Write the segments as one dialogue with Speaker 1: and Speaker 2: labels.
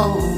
Speaker 1: oh.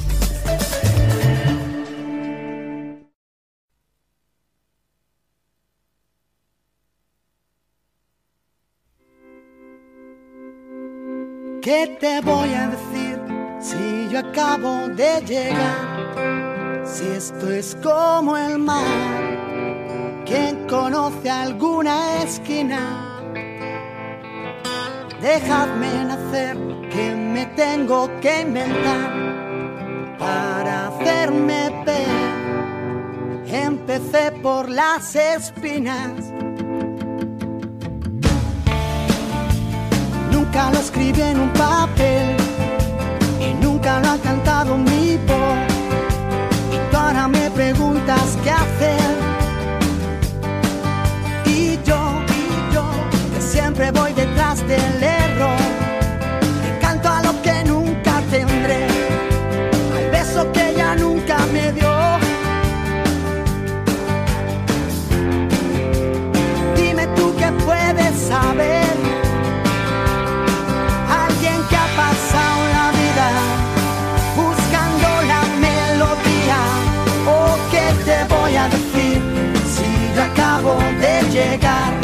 Speaker 2: las espinas. Nunca lo escribí en un papel y nunca lo ha cantado mi voz. Y ahora me preguntas qué hacer. Y yo, y yo, que siempre voy
Speaker 3: pegar.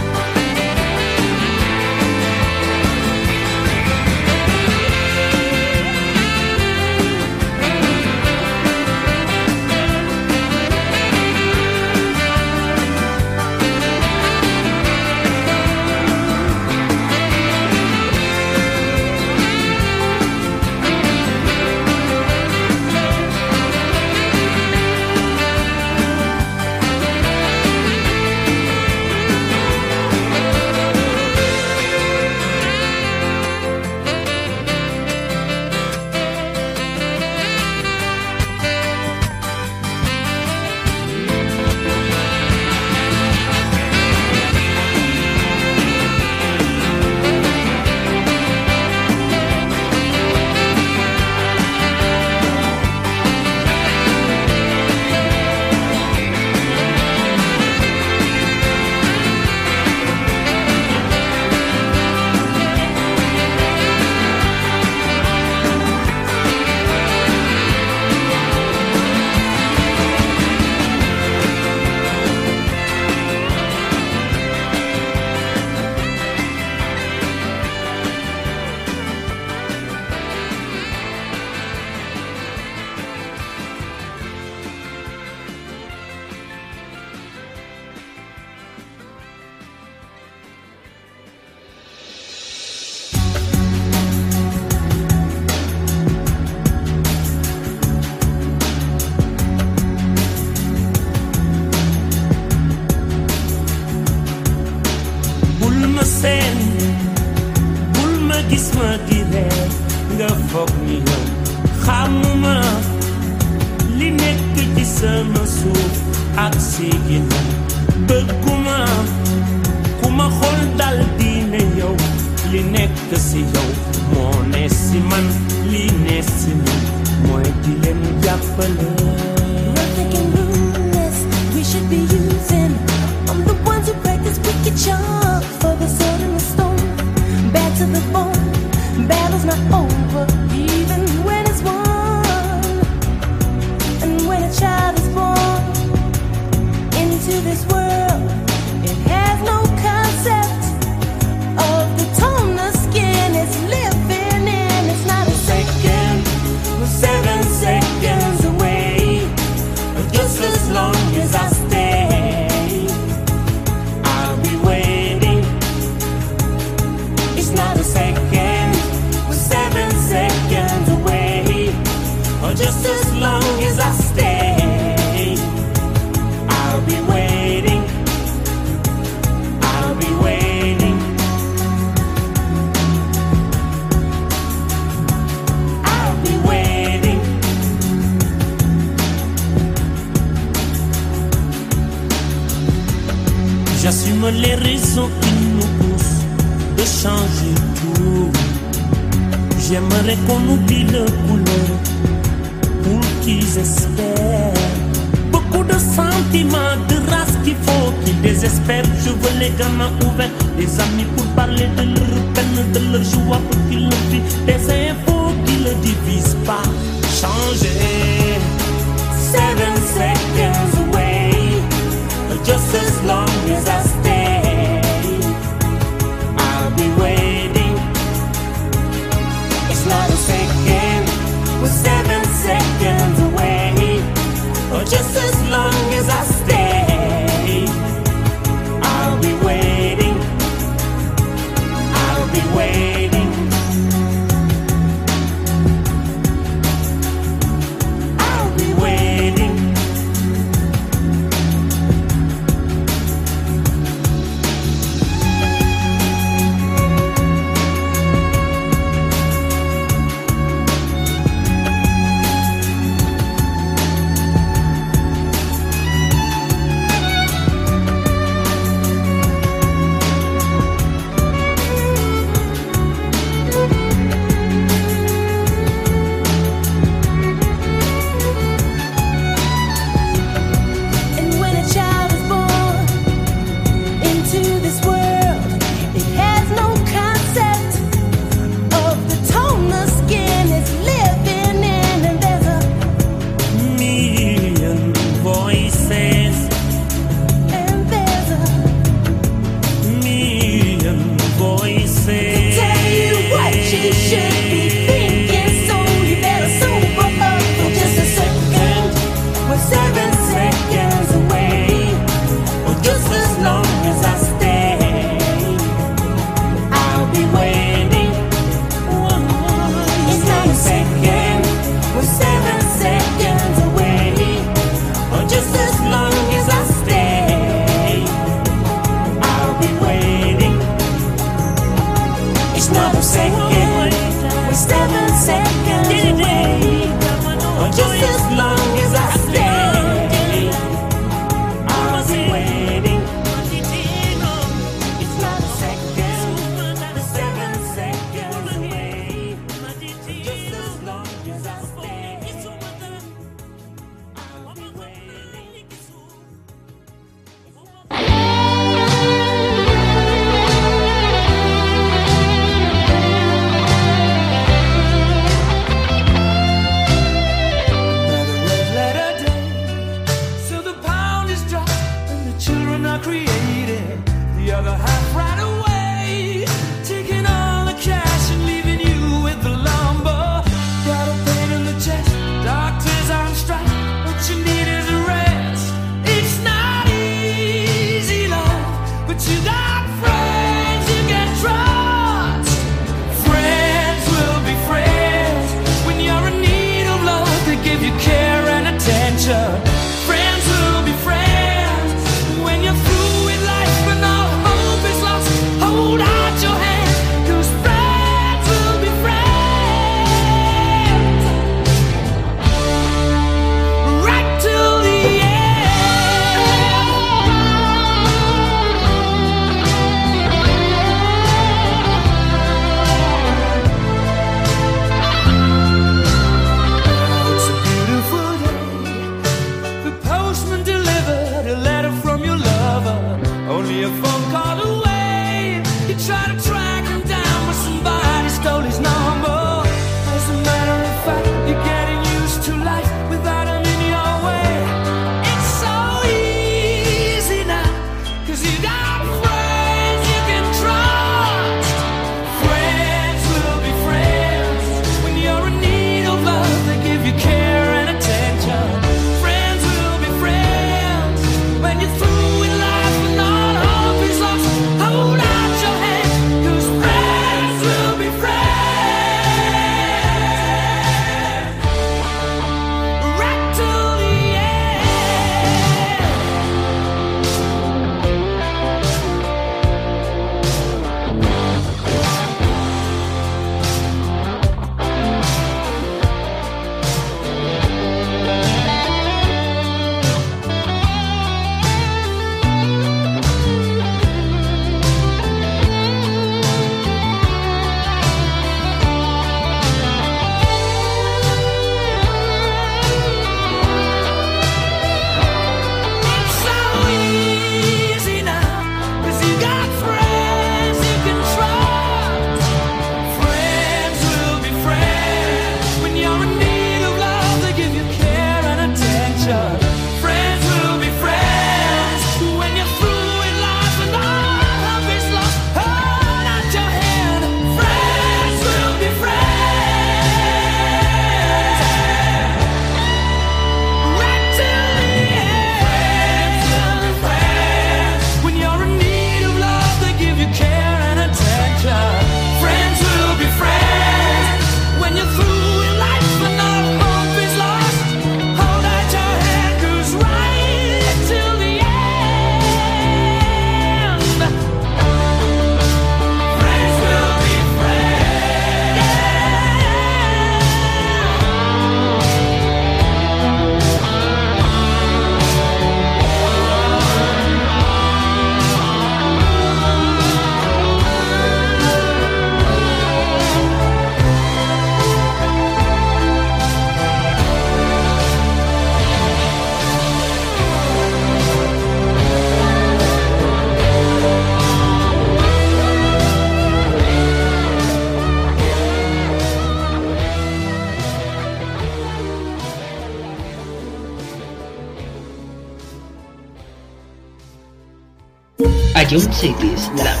Speaker 3: Room this
Speaker 4: la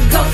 Speaker 5: go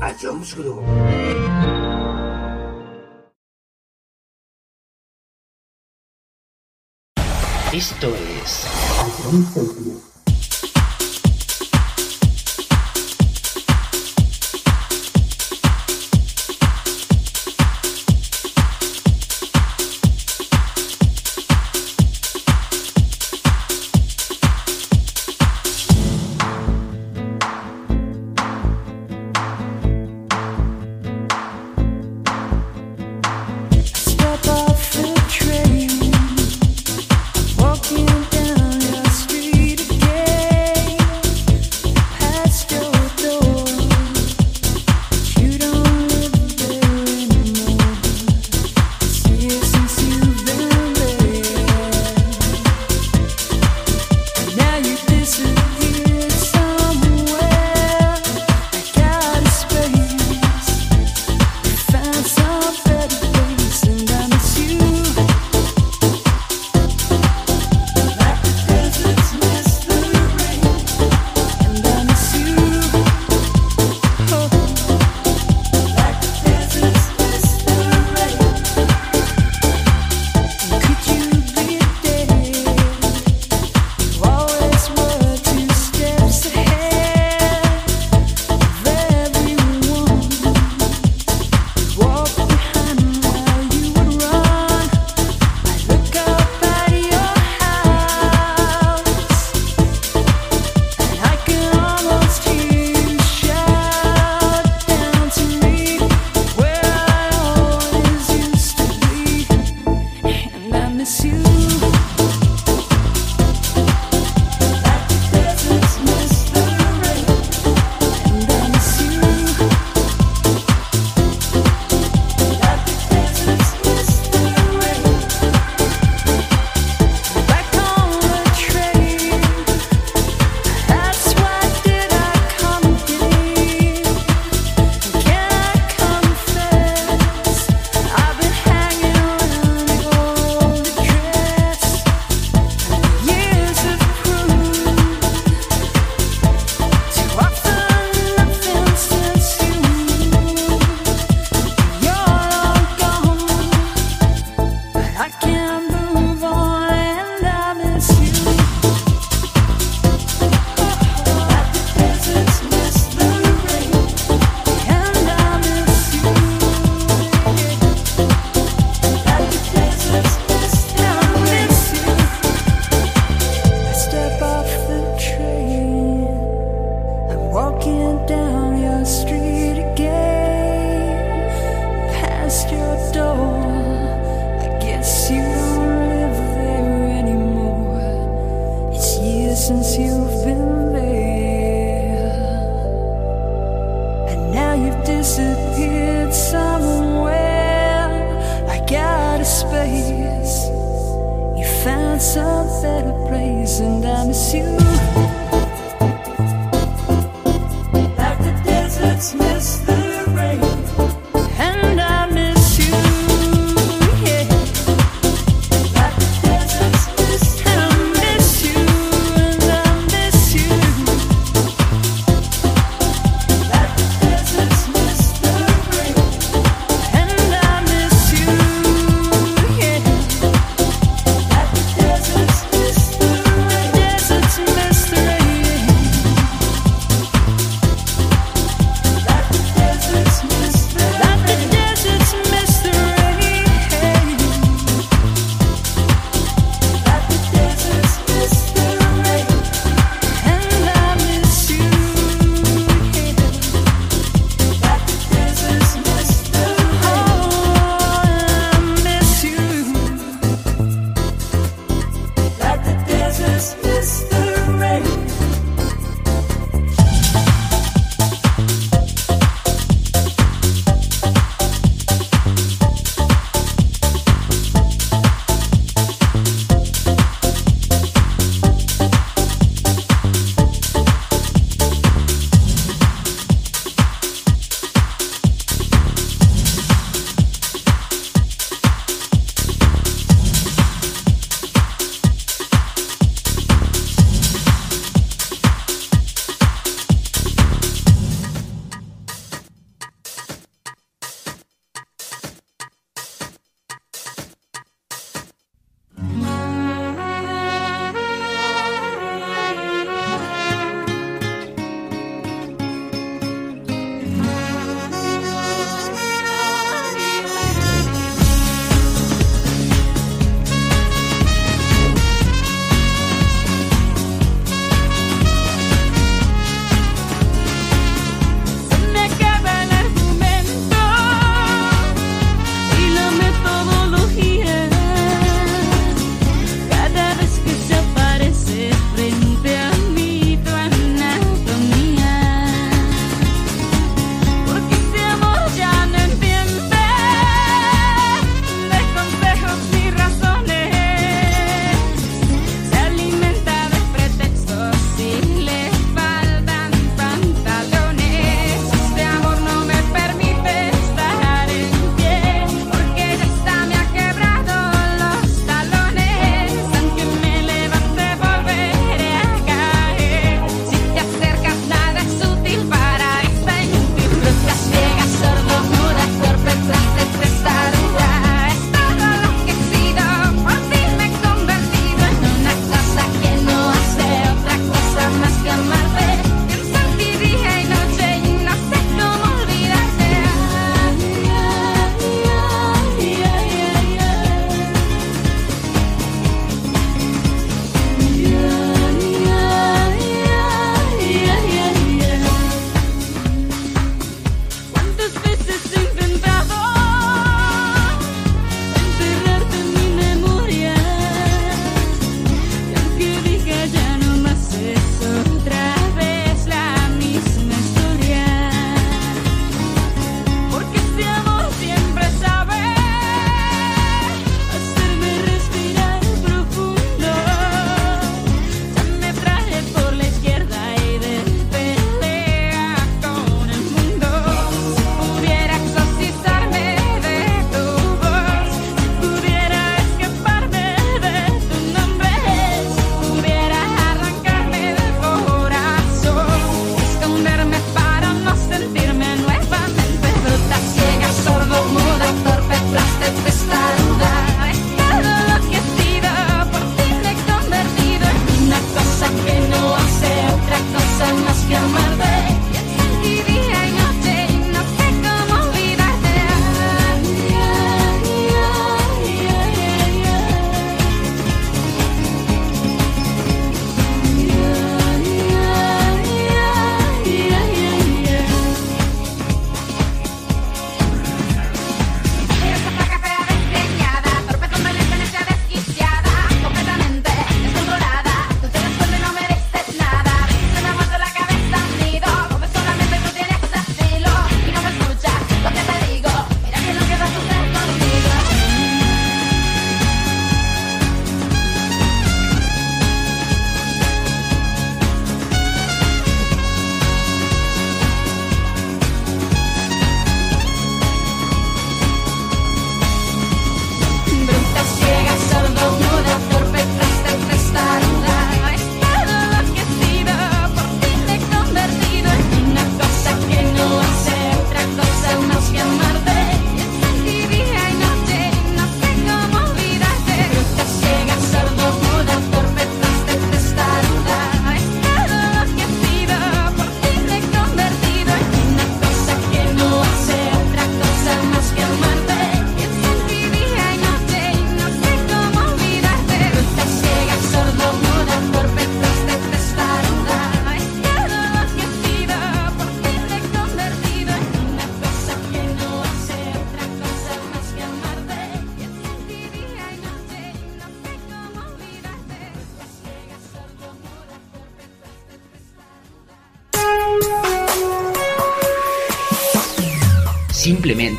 Speaker 5: a Jones Group.
Speaker 4: Esto es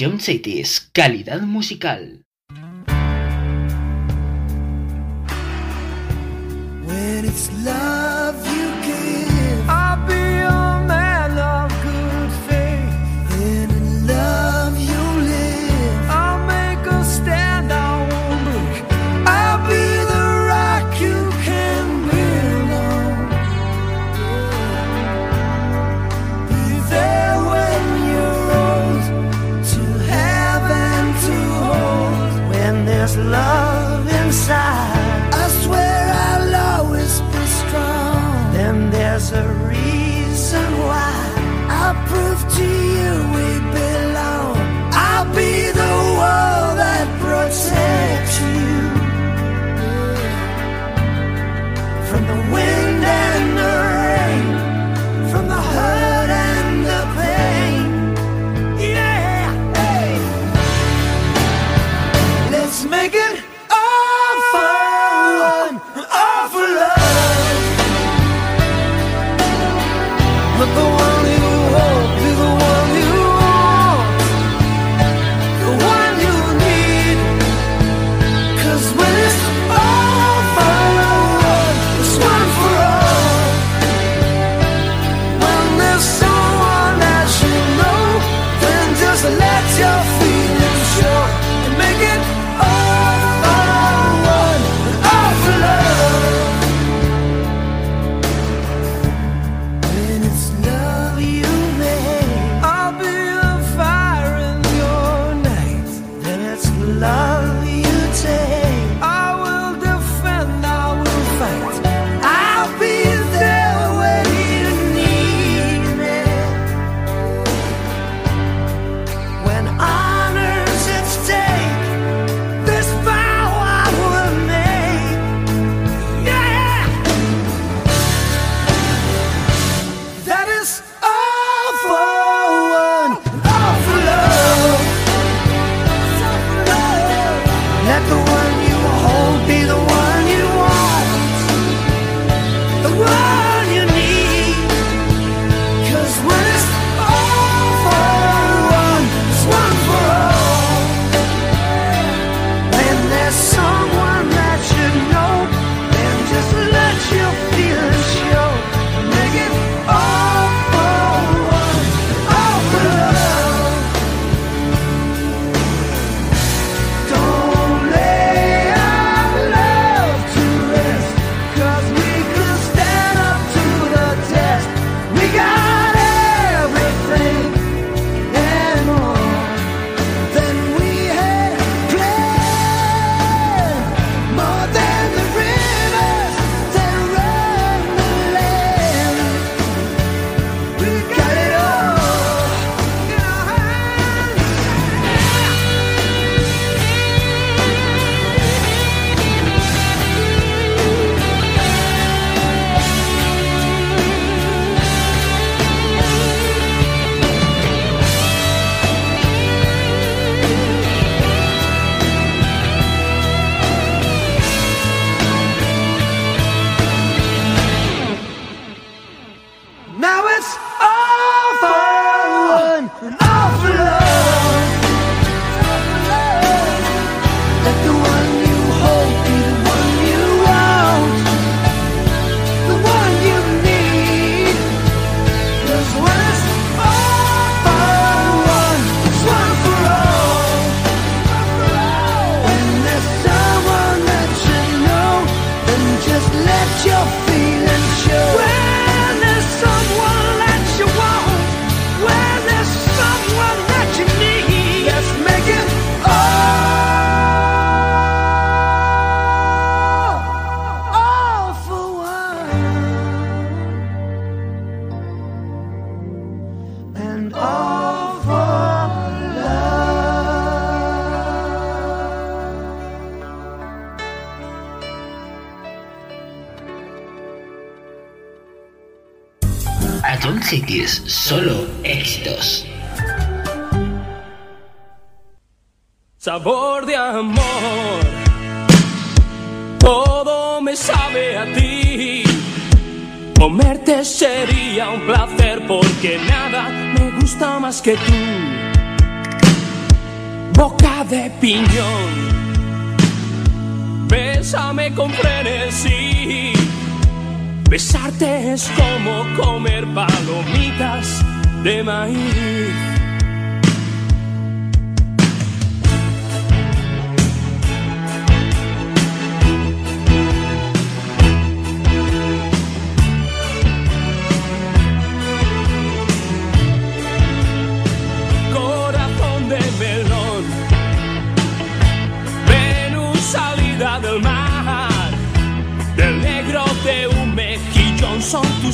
Speaker 4: John Cities, calidad musical.
Speaker 6: Love
Speaker 1: que tú.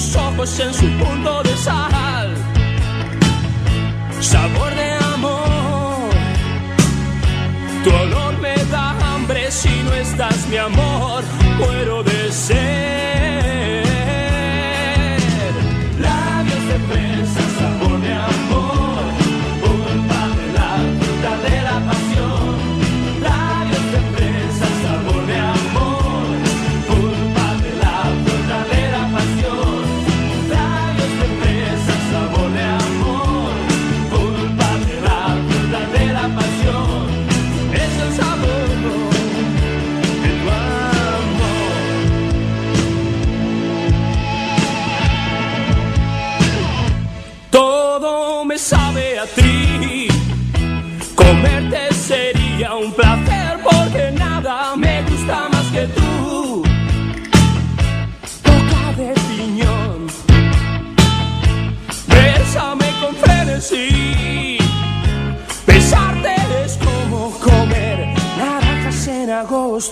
Speaker 1: sus ojos en su punto de sal. Sabor de amor, tu olor me da hambre si no estás mi amor, muero de sed.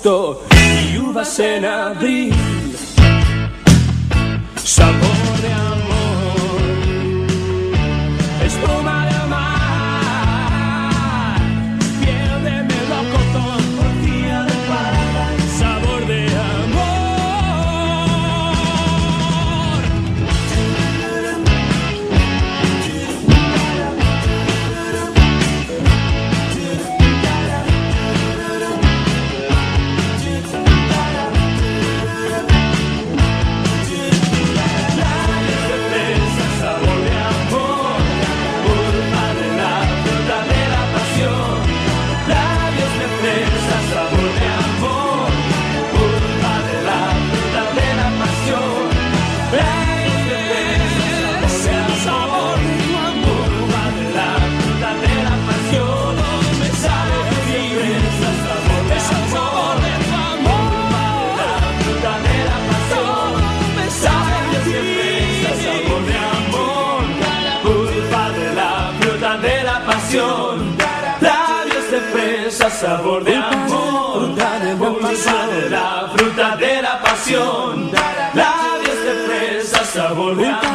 Speaker 1: στο γιούβα σε να βρει sabor de amor, dulzura de la fruta de la pasión, labios de fresa, sabor de amor.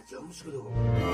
Speaker 1: あいつは
Speaker 7: 面と。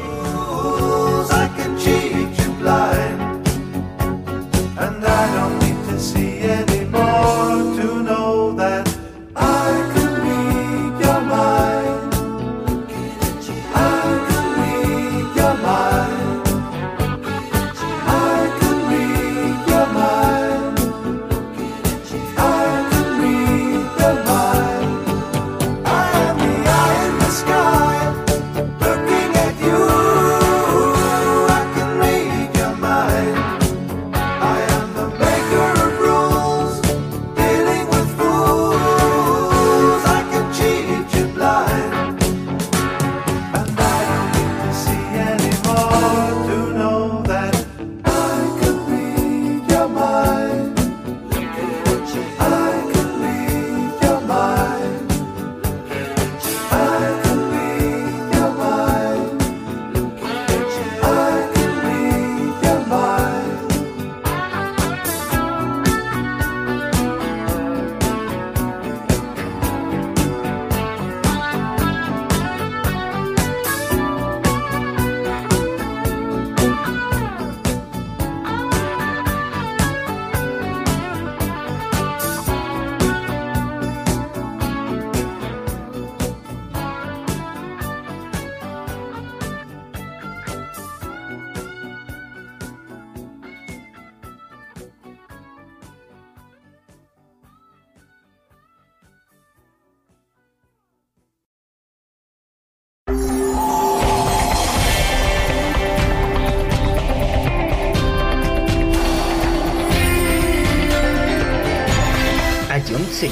Speaker 5: I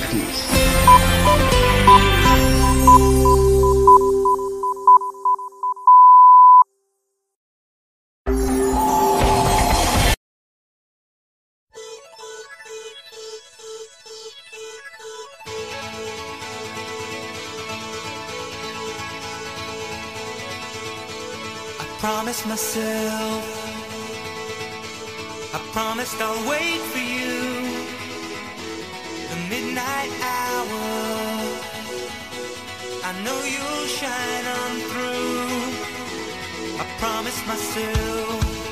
Speaker 8: promised myself. I promised I'll wait for you. you'll shine on through. I promise myself.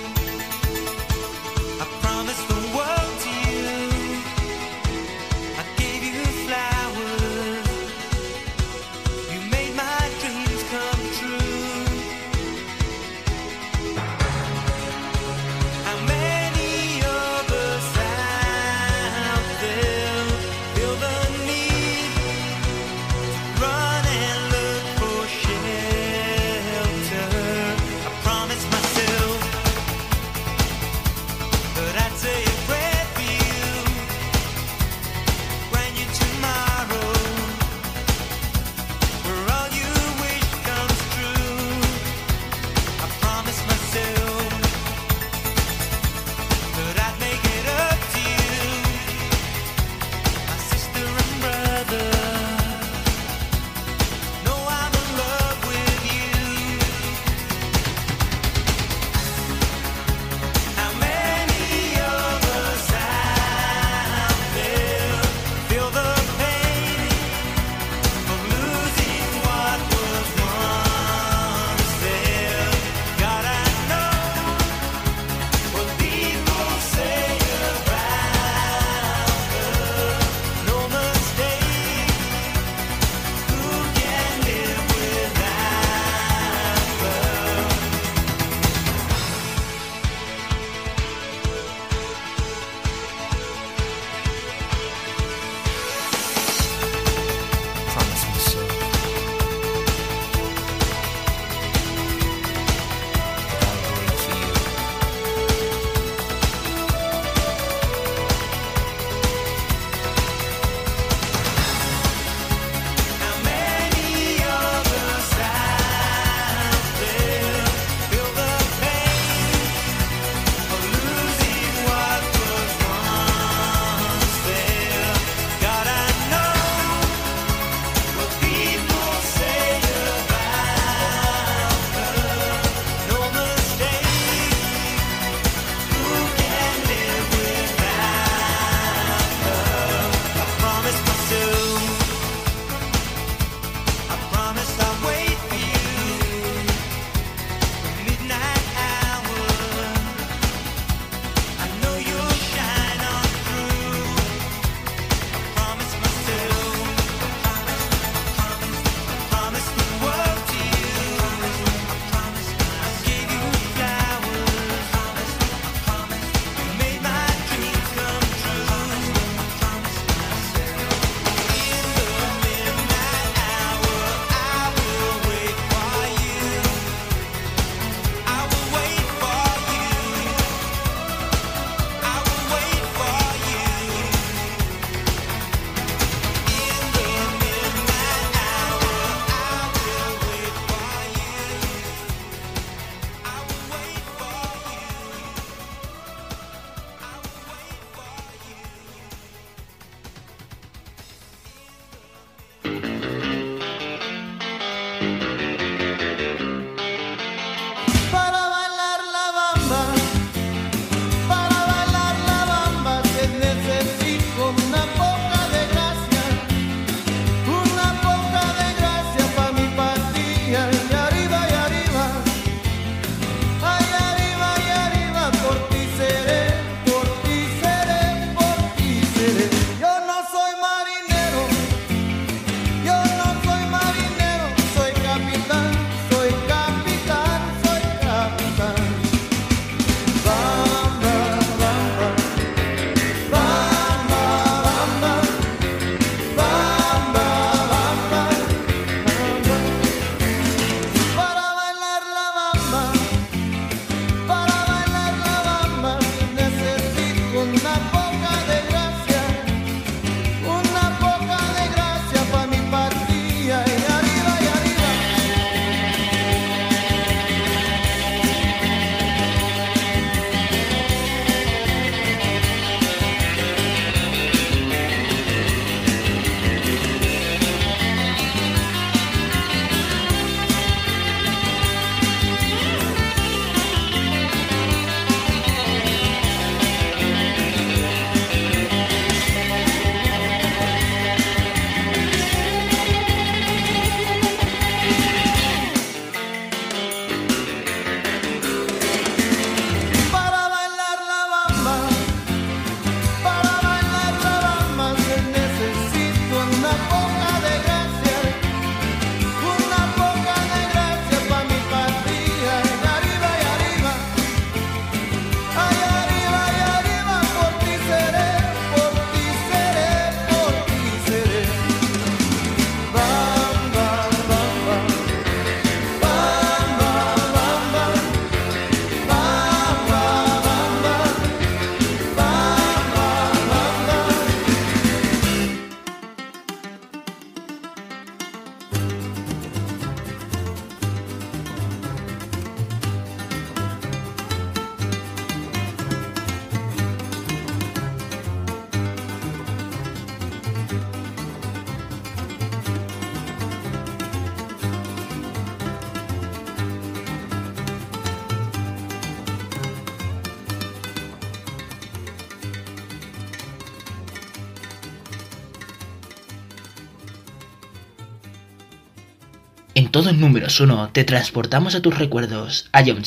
Speaker 9: número uno, te transportamos a tus recuerdos, a John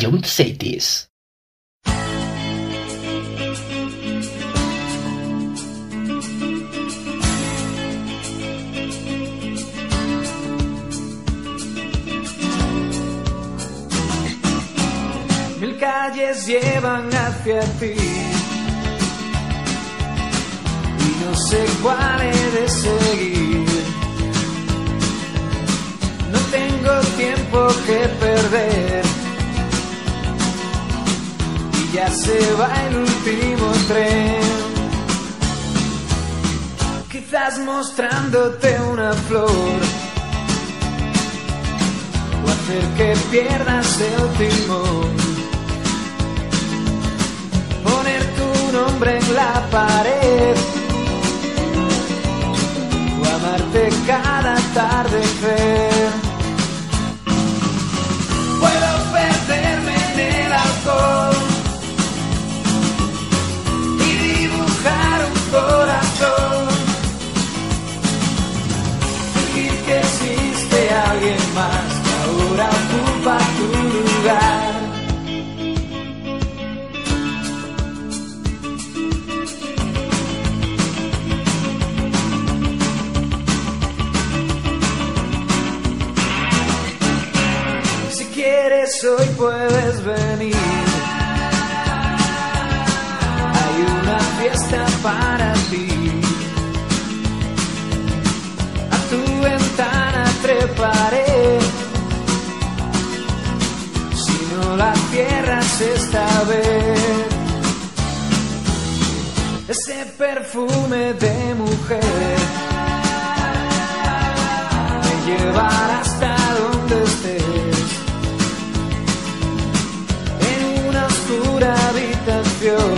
Speaker 9: Giant Cities.
Speaker 1: Mil calles llevan hacia ti. Y no sé cuál he de seguir. No tengo tiempo que perder ya se va el último tren. Quizás mostrándote una flor o hacer que pierdas el timón. Poner tu nombre en la pared o amarte cada atardecer. Si quieres hoy puedes venir. Hay una fiesta para ti. Esta vez. Ese perfume de mujer me llevará hasta donde estés. En una oscura habitación.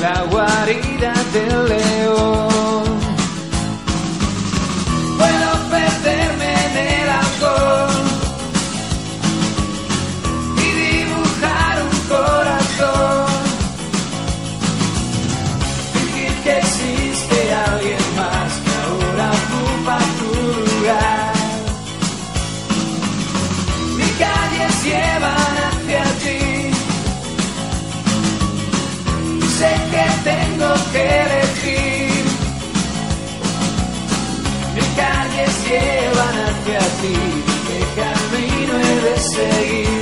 Speaker 1: La guarida del león. Puedo perderme en el alcohol llevan hacia ti. Sé que tengo que elegir. Mis calles llevan hacia ti. ¿Qué camino he de seguir?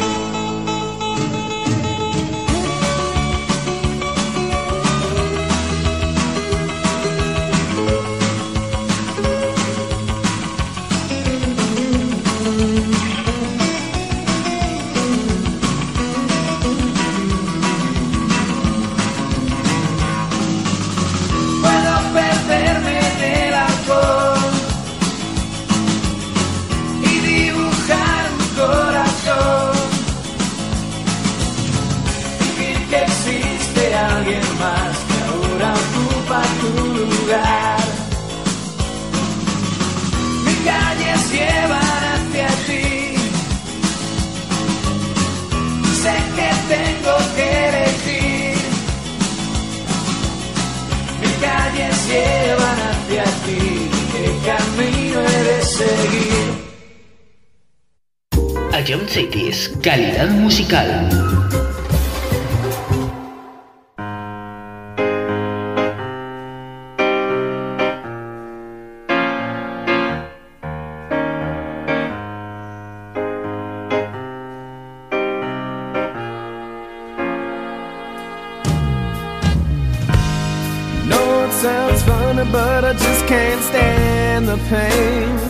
Speaker 10: Pain.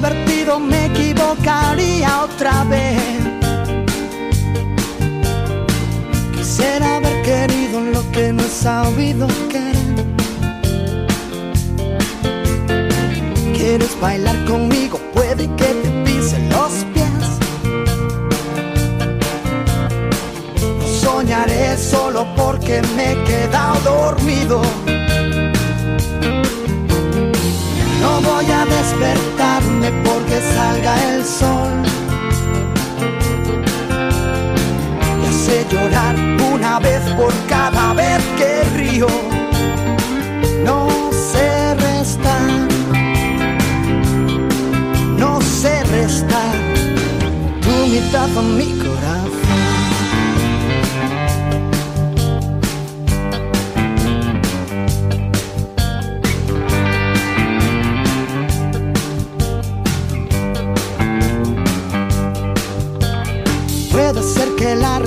Speaker 2: Divertido, me equivocaría otra vez. Quisiera haber querido lo que no he sabido querer. ¿Quieres bailar conmigo? Puede que te pise los pies. No soñaré solo porque me he quedado dormido. Voy a despertarme porque salga el sol. Y hace llorar una vez por cada vez que río. No sé restar. No sé restar. Tu mitad en mi corazón.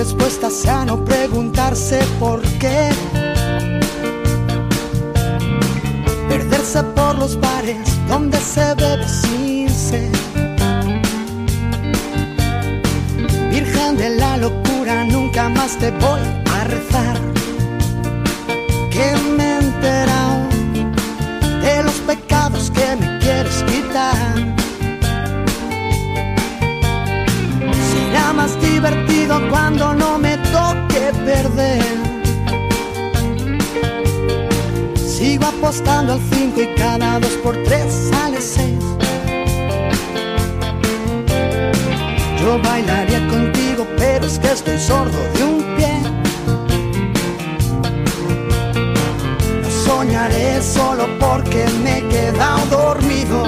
Speaker 2: Respuesta sea no preguntarse por qué. Perderse por los bares donde se bebe sin. Virgen de la locura, nunca más te voy a rezar. Que me he enterado de los pecados que me quieres quitar. Será más divertido cuando no me toque perder. Sigo apostando al 5 y cada 2 por 3 sale 6. Yo bailaría contigo, pero es que estoy sordo de un pie. No soñaré solo porque me he quedado dormido.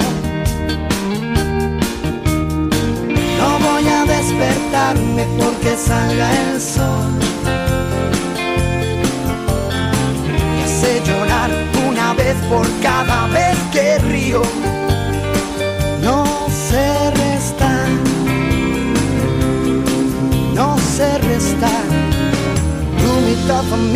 Speaker 2: Voy a despertarme porque salga el sol. Y hace llorar una vez por cada vez que río. No sé restar. No sé restar. Tu mitad en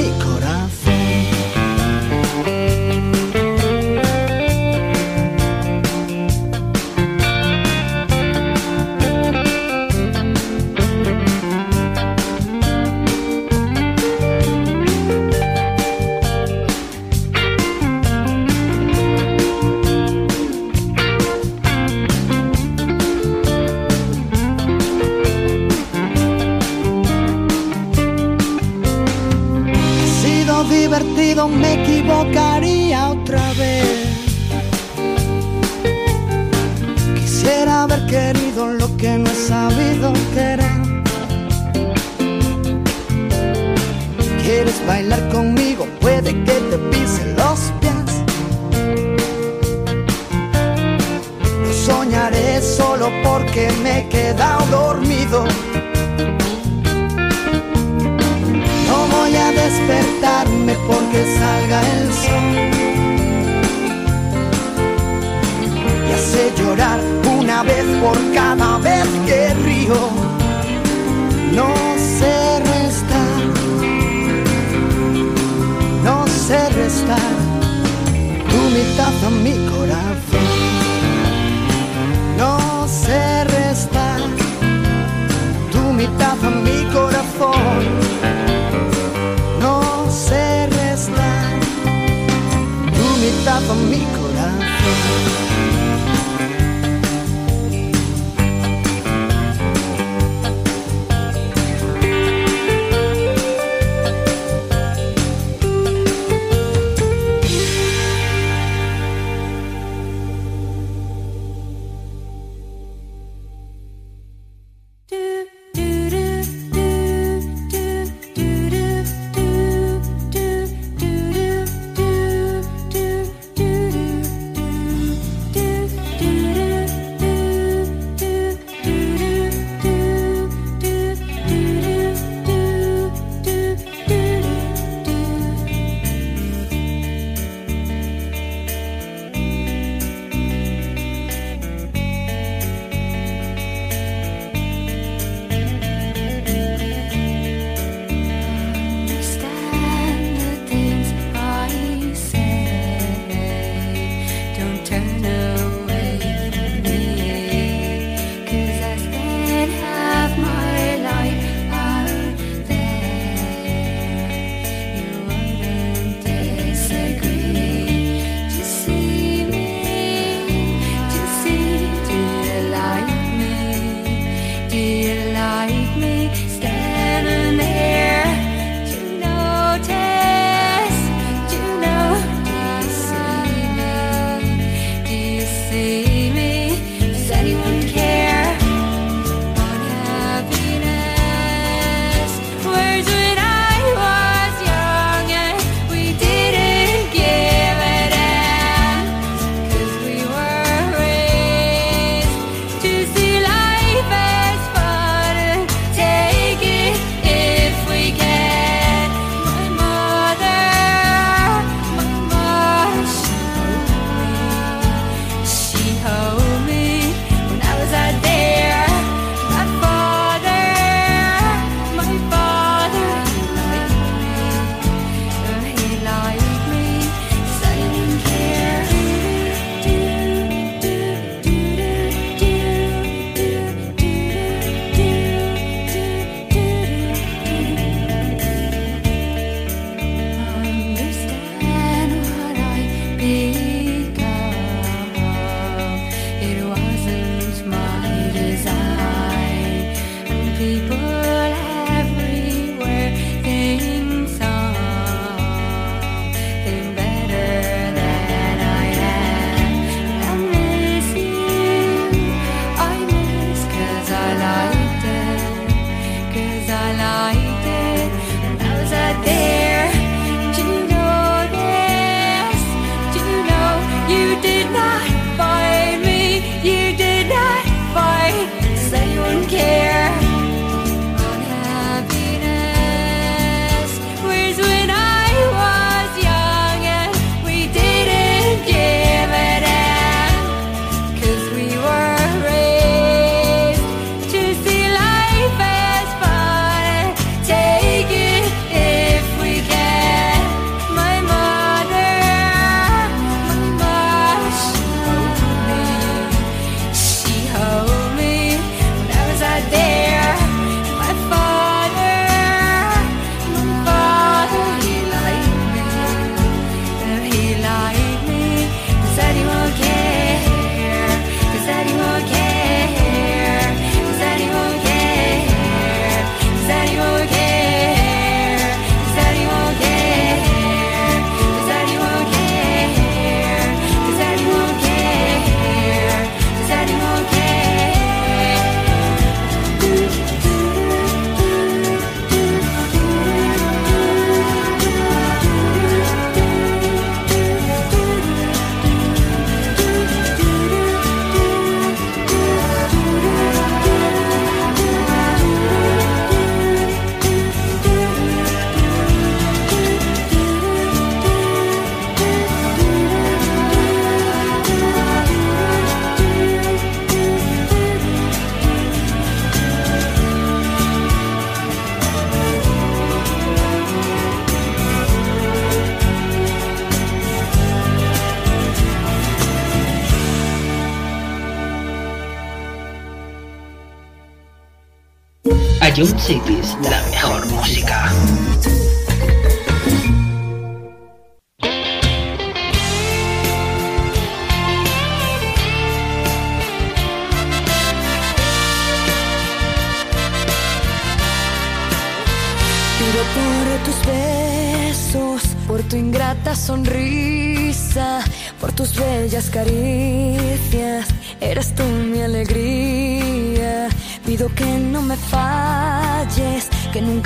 Speaker 11: Ion Cities, la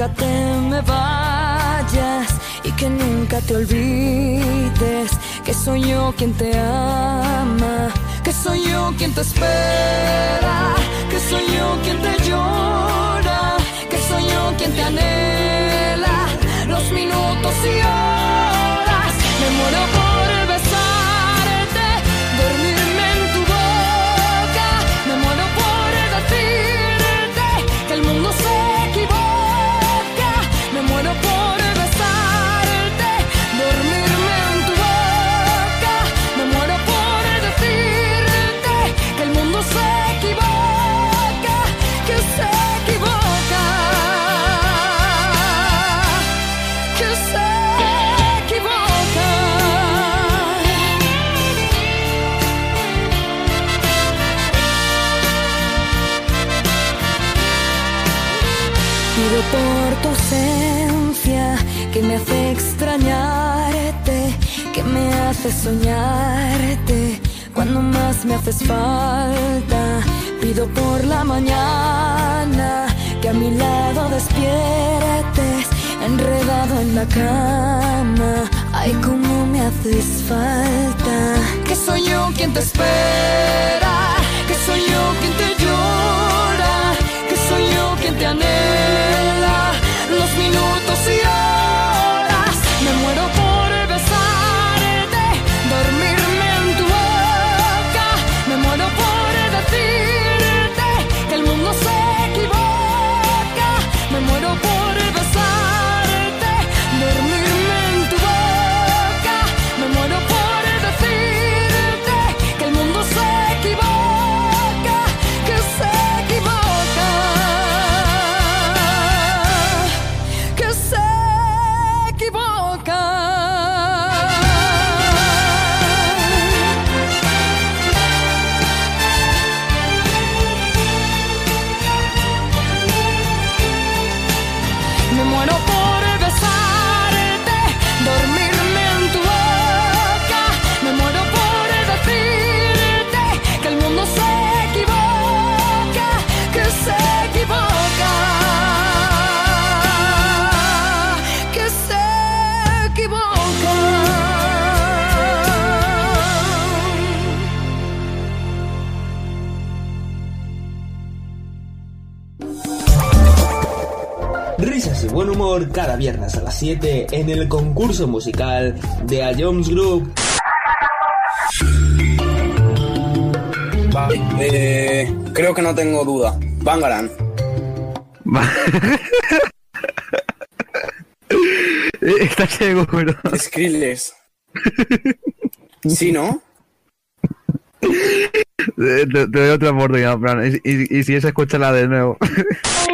Speaker 4: nunca te me vayas y que nunca te olvides que soy yo quien te ama, que soy yo quien te espera, que soy yo quien te llora, que soy yo quien te anhela los minutos y horas. Hace soñarte cuando más me haces falta. Pido por la mañana que a mi lado despiertes, enredado en la cama. Ay, cómo me haces falta. Que soy yo quien te espera, que soy yo quien te llora, que soy yo quien te anhela los minutos y
Speaker 7: cada viernes a las 7 en el concurso musical de A Jones Group.
Speaker 12: Vale, eh, creo que no tengo duda. Bangaran.
Speaker 13: ¿Estás seguro?
Speaker 12: Skrillex. ¿Sí, no?
Speaker 13: Te, te doy otra oportunidad, Fran. Y, y- y si es, escúchala de nuevo.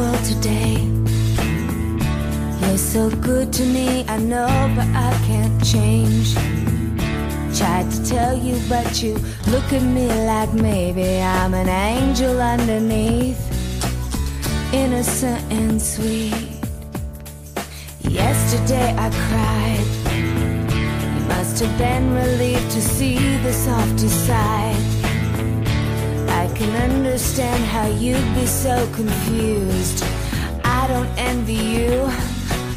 Speaker 4: world today. You're so good to me, I know, but I can't change. Tried to tell you, but you look at me like maybe I'm an angel underneath, innocent and sweet. Yesterday I cried. You must have been relieved to see the softer side. Can understand how you'd be so confused. I don't envy you.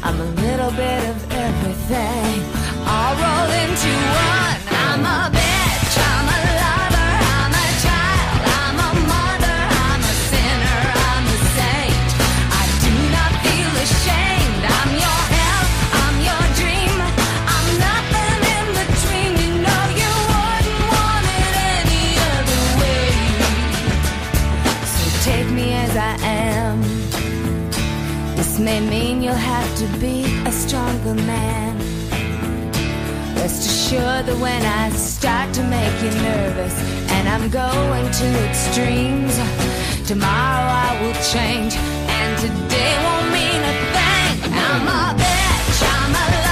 Speaker 4: I'm a little bit of everything, all rolled into one. I'm a This may mean you'll have to be a stronger man. Rest assured that when I start to make you nervous, and I'm going to extremes, tomorrow I will change, and today won't mean a thing. I'm a bitch, I'm a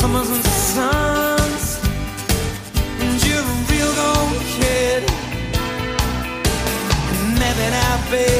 Speaker 8: summers and suns. And you're a real gold kid. And maybe
Speaker 5: I'll be.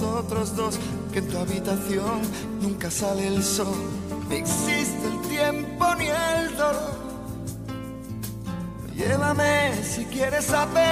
Speaker 14: nosotros dos, que en tu habitación nunca sale el sol, ni existe el tiempo ni el dolor. Llévame si quieres saber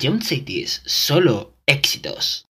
Speaker 14: Jump City es
Speaker 11: solo éxitos.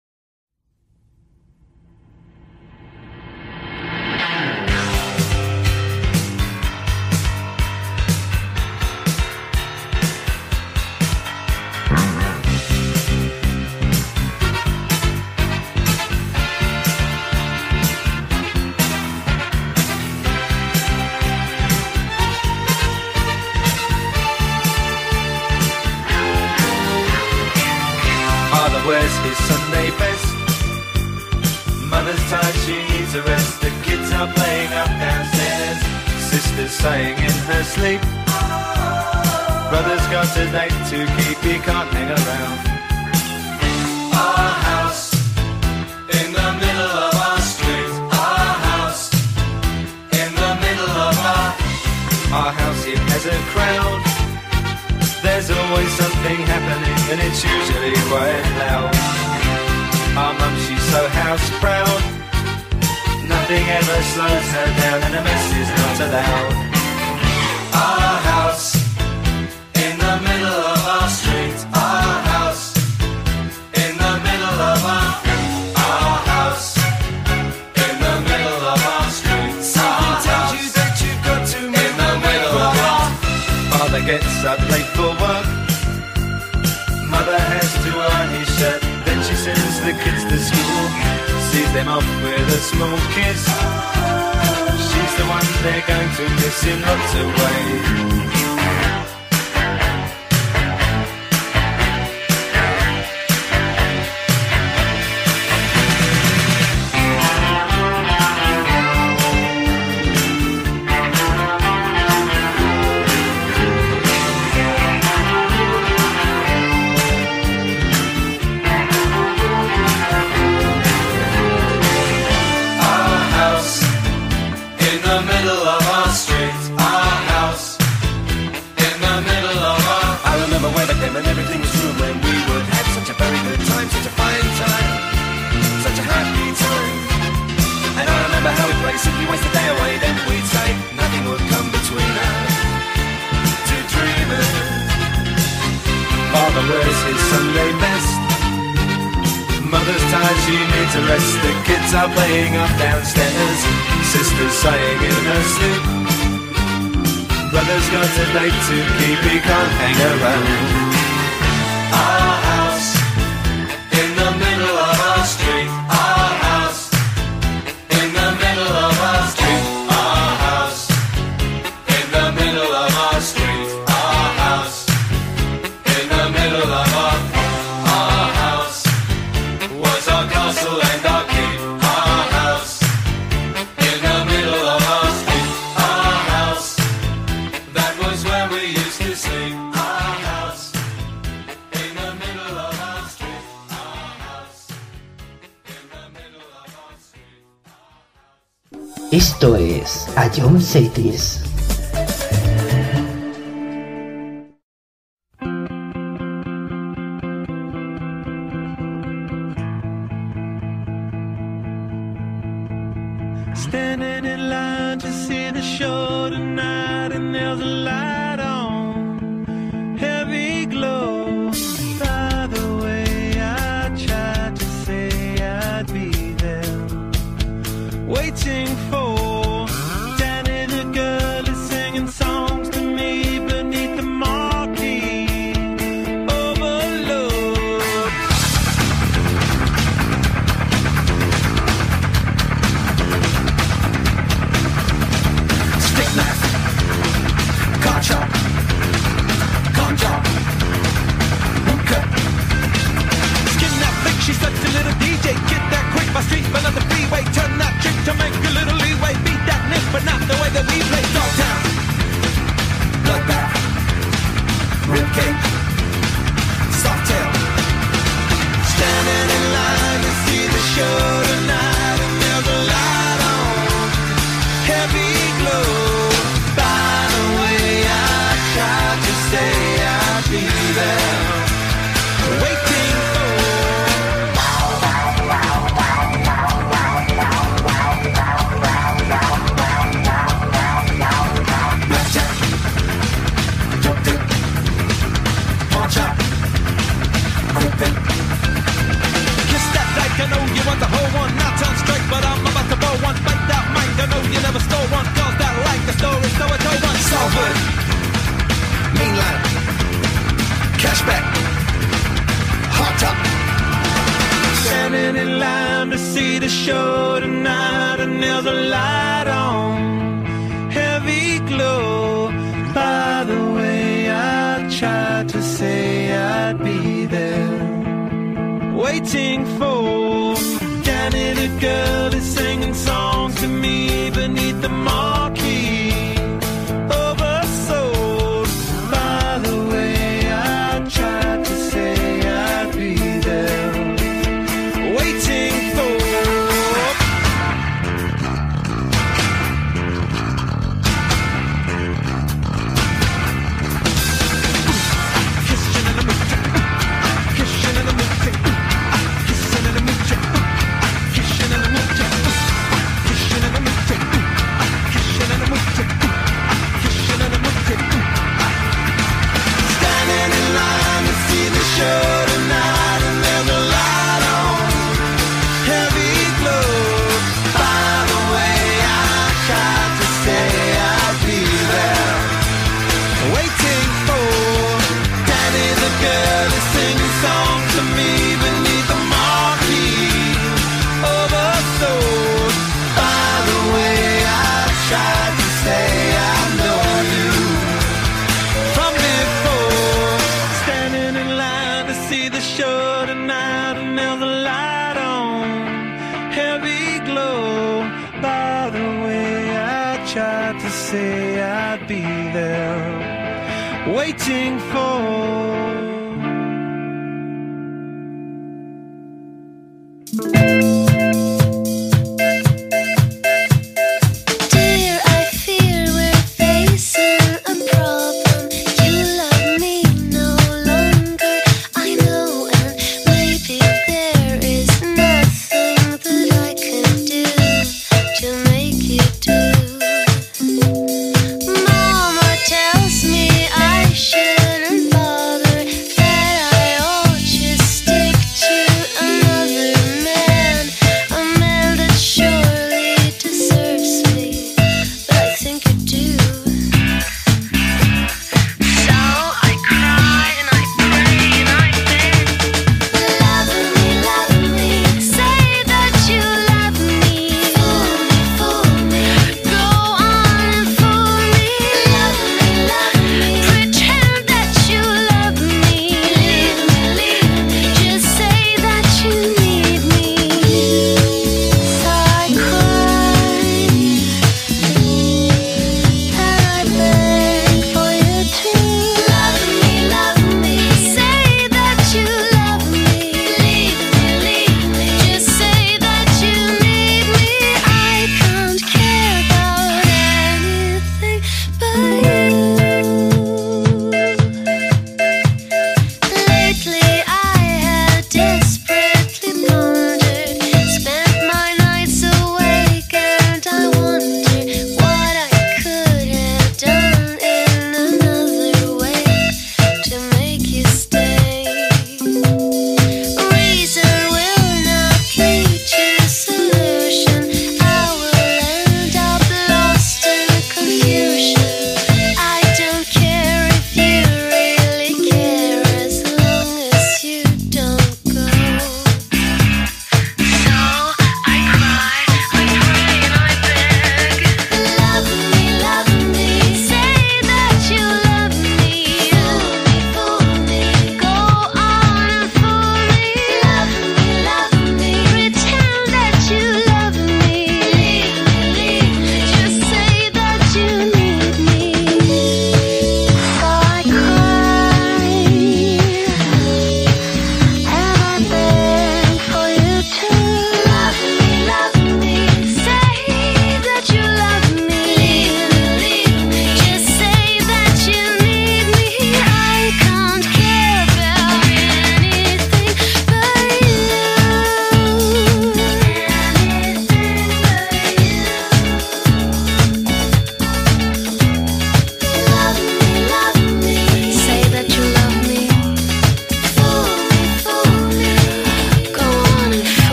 Speaker 11: Esto es A John
Speaker 15: Satis.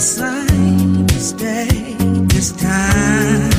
Speaker 15: sign this day, this time.